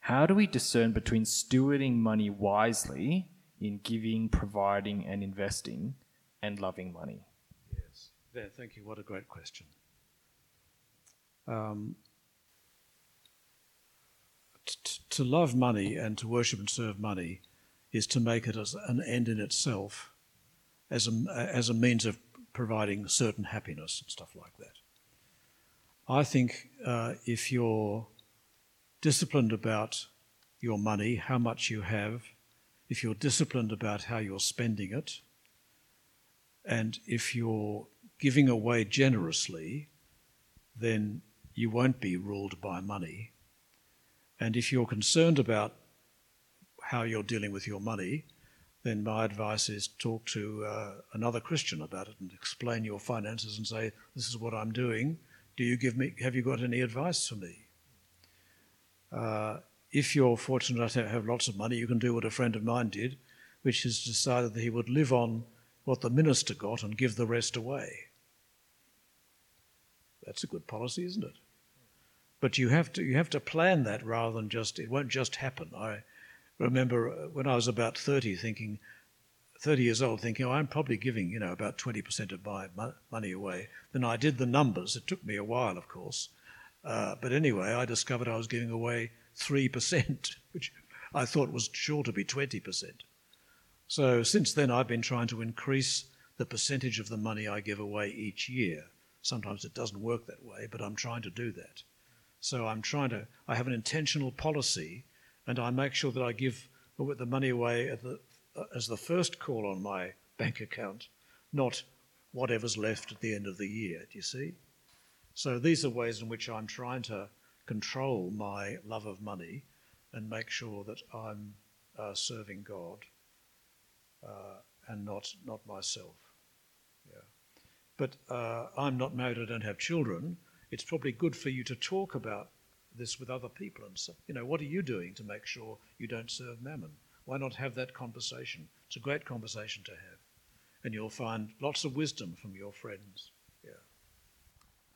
How do we discern between stewarding money wisely in giving, providing, and investing and loving money? Yes. There, thank you. What a great question. Um, t- to love money and to worship and serve money is to make it as an end in itself, as a, as a means of providing certain happiness and stuff like that. I think uh, if you're disciplined about your money, how much you have, if you're disciplined about how you're spending it, and if you're giving away generously, then you won't be ruled by money. And if you're concerned about how you're dealing with your money, then my advice is talk to uh, another Christian about it and explain your finances and say, "This is what I'm doing. Do you give me? Have you got any advice for me?" Uh, if you're fortunate enough to have lots of money, you can do what a friend of mine did, which is decided that he would live on what the minister got and give the rest away. That's a good policy, isn't it? But you have to you have to plan that rather than just it won't just happen. I remember uh, when I was about thirty, thinking, thirty years old, thinking, oh, I'm probably giving you know about twenty percent of my money away. Then I did the numbers. It took me a while, of course, uh, but anyway, I discovered I was giving away 3%, which I thought was sure to be 20%. So since then, I've been trying to increase the percentage of the money I give away each year. Sometimes it doesn't work that way, but I'm trying to do that. So I'm trying to, I have an intentional policy and I make sure that I give the money away the, as the first call on my bank account, not whatever's left at the end of the year. Do you see? So these are ways in which I'm trying to control my love of money and make sure that I'm uh, serving God uh, and not not myself. Yeah. But uh, I'm not married. I don't have children. It's probably good for you to talk about this with other people and so, you know what are you doing to make sure you don't serve mammon? Why not have that conversation? It's a great conversation to have, and you'll find lots of wisdom from your friends. Yeah.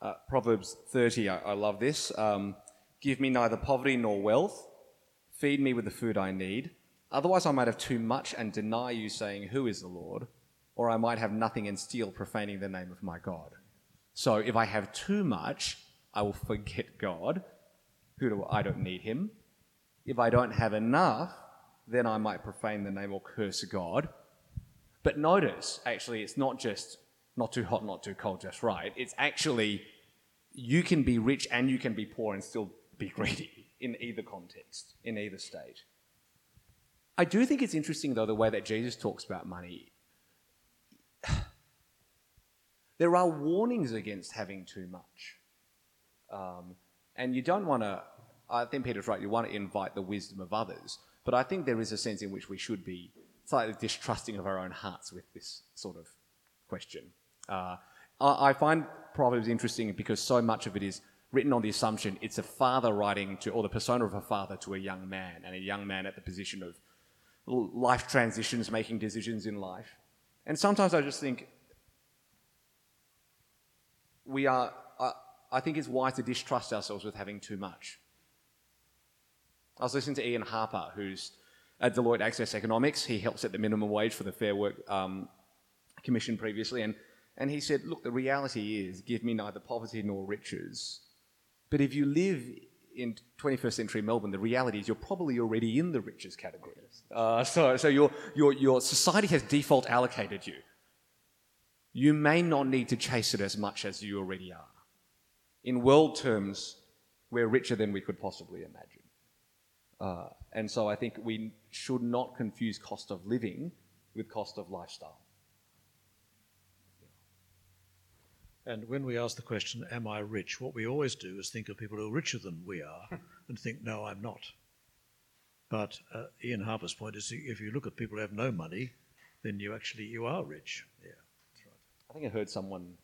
Uh, Proverbs 30, I, I love this. Um, Give me neither poverty nor wealth. Feed me with the food I need. Otherwise, I might have too much and deny you, saying, Who is the Lord? Or I might have nothing and steal, profaning the name of my God. So if I have too much, I will forget God. Who do I don't need him. If I don't have enough, then I might profane the name or curse God. But notice, actually, it's not just not too hot, not too cold, just right. It's actually you can be rich and you can be poor and still be greedy in either context, in either state. I do think it's interesting, though, the way that Jesus talks about money. there are warnings against having too much. Um, and you don't want to, I think Peter's right, you want to invite the wisdom of others. But I think there is a sense in which we should be slightly distrusting of our own hearts with this sort of question. Uh, I find Proverbs interesting because so much of it is written on the assumption it's a father writing to, or the persona of a father to a young man, and a young man at the position of life transitions, making decisions in life. And sometimes I just think we are, I, I think it's wise to distrust ourselves with having too much. I was listening to Ian Harper, who's at Deloitte Access Economics. He helped set the minimum wage for the Fair Work um, Commission previously, and, and he said, Look, the reality is, give me neither poverty nor riches, but if you live in 21st century Melbourne, the reality is you're probably already in the richest category. Uh, so so your, your, your society has default allocated you. You may not need to chase it as much as you already are. In world terms, we're richer than we could possibly imagine. Uh, and so I think we should not confuse cost of living with cost of lifestyle. And when we ask the question, Am I rich? what we always do is think of people who are richer than we are and think, No, I'm not. But uh, Ian Harper's point is if you look at people who have no money, then you actually you are rich. Yeah, that's right. I think I heard someone,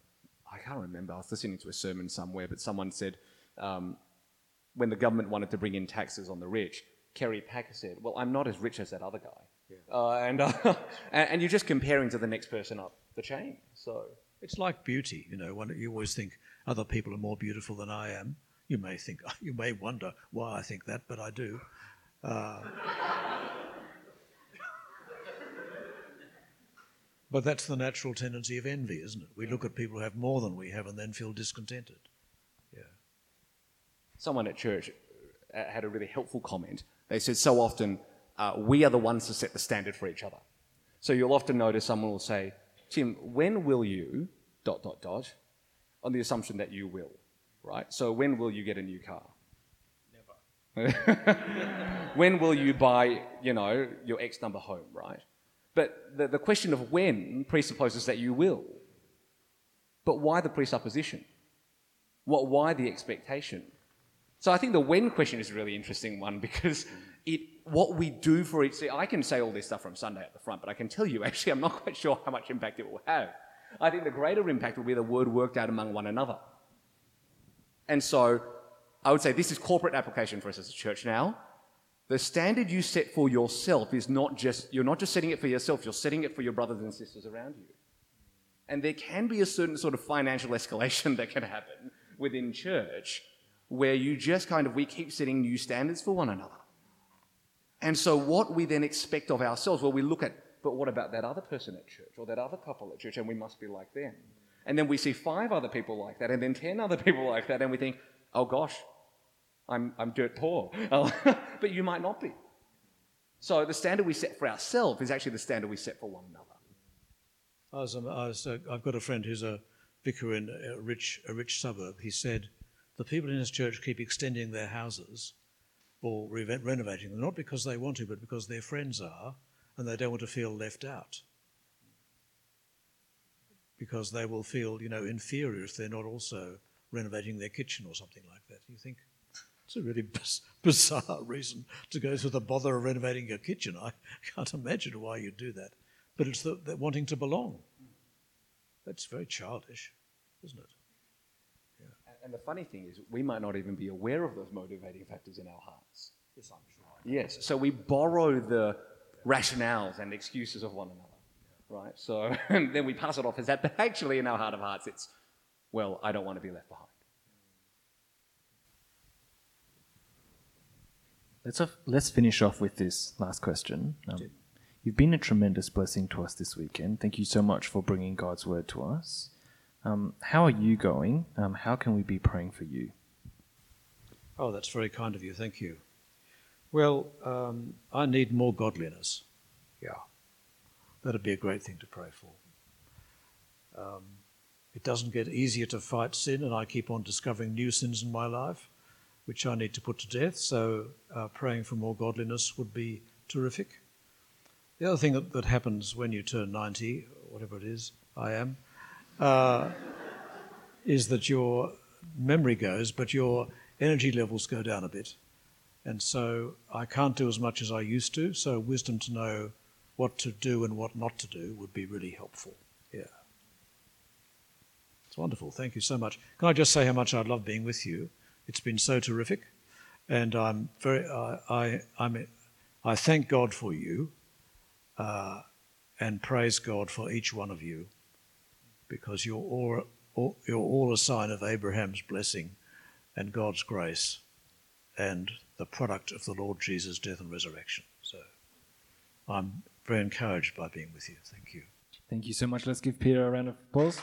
I can't remember, I was listening to a sermon somewhere, but someone said um, when the government wanted to bring in taxes on the rich, Kerry Packer said, Well, I'm not as rich as that other guy. Yeah. Uh, and, uh, and, and you're just comparing to the next person up the chain. So. It's like beauty, you know. When you always think other people are more beautiful than I am. You may think, you may wonder why I think that, but I do. Uh, but that's the natural tendency of envy, isn't it? We look at people who have more than we have and then feel discontented. Someone at church uh, had a really helpful comment. They said, so often uh, we are the ones to set the standard for each other. So you'll often notice someone will say, Tim, when will you, dot, dot, dot, on the assumption that you will, right? So when will you get a new car? Never. when will you buy, you know, your X number home, right? But the, the question of when presupposes that you will. But why the presupposition? What, why the expectation? So I think the when question is a really interesting one because it what we do for each. See, I can say all this stuff from Sunday at the front, but I can tell you actually, I'm not quite sure how much impact it will have. I think the greater impact will be the word worked out among one another. And so, I would say this is corporate application for us as a church now. The standard you set for yourself is not just, you're not just setting it for yourself, you're setting it for your brothers and sisters around you. And there can be a certain sort of financial escalation that can happen within church where you just kind of, we keep setting new standards for one another. And so, what we then expect of ourselves, well, we look at, but what about that other person at church or that other couple at church, and we must be like them. And then we see five other people like that, and then ten other people like that, and we think, oh gosh, I'm, I'm dirt poor. but you might not be. So the standard we set for ourselves is actually the standard we set for one another. I was, um, I was, uh, I've got a friend who's a vicar in a rich, a rich suburb. He said, The people in his church keep extending their houses or re- renovating them, not because they want to, but because their friends are, and they don't want to feel left out. Because they will feel, you know, inferior if they're not also renovating their kitchen or something like that. You think it's a really bizarre reason to go through the bother of renovating your kitchen. I can't imagine why you'd do that. But it's the, the wanting to belong. That's very childish, isn't it? And the funny thing is, we might not even be aware of those motivating factors in our hearts. Yes, I'm sure. Yes, so we borrow the rationales and excuses of one another, right? So then we pass it off as that, but actually in our heart of hearts, it's, well, I don't want to be left behind. Let's, off, let's finish off with this last question. Um, you've been a tremendous blessing to us this weekend. Thank you so much for bringing God's word to us. Um, how are you going? Um, how can we be praying for you? Oh, that's very kind of you. Thank you. Well, um, I need more godliness. Yeah. That'd be a great thing to pray for. Um, it doesn't get easier to fight sin, and I keep on discovering new sins in my life, which I need to put to death. So, uh, praying for more godliness would be terrific. The other thing that, that happens when you turn 90, whatever it is, I am, uh, is that your memory goes, but your energy levels go down a bit. And so I can't do as much as I used to. So wisdom to know what to do and what not to do would be really helpful. Yeah. It's wonderful. Thank you so much. Can I just say how much I love being with you? It's been so terrific. And I'm very, I, I, I'm, I thank God for you uh, and praise God for each one of you because you're all, all, you're all a sign of Abraham's blessing and God's grace and the product of the Lord Jesus' death and resurrection. So I'm very encouraged by being with you. Thank you. Thank you so much. Let's give Peter a round of applause.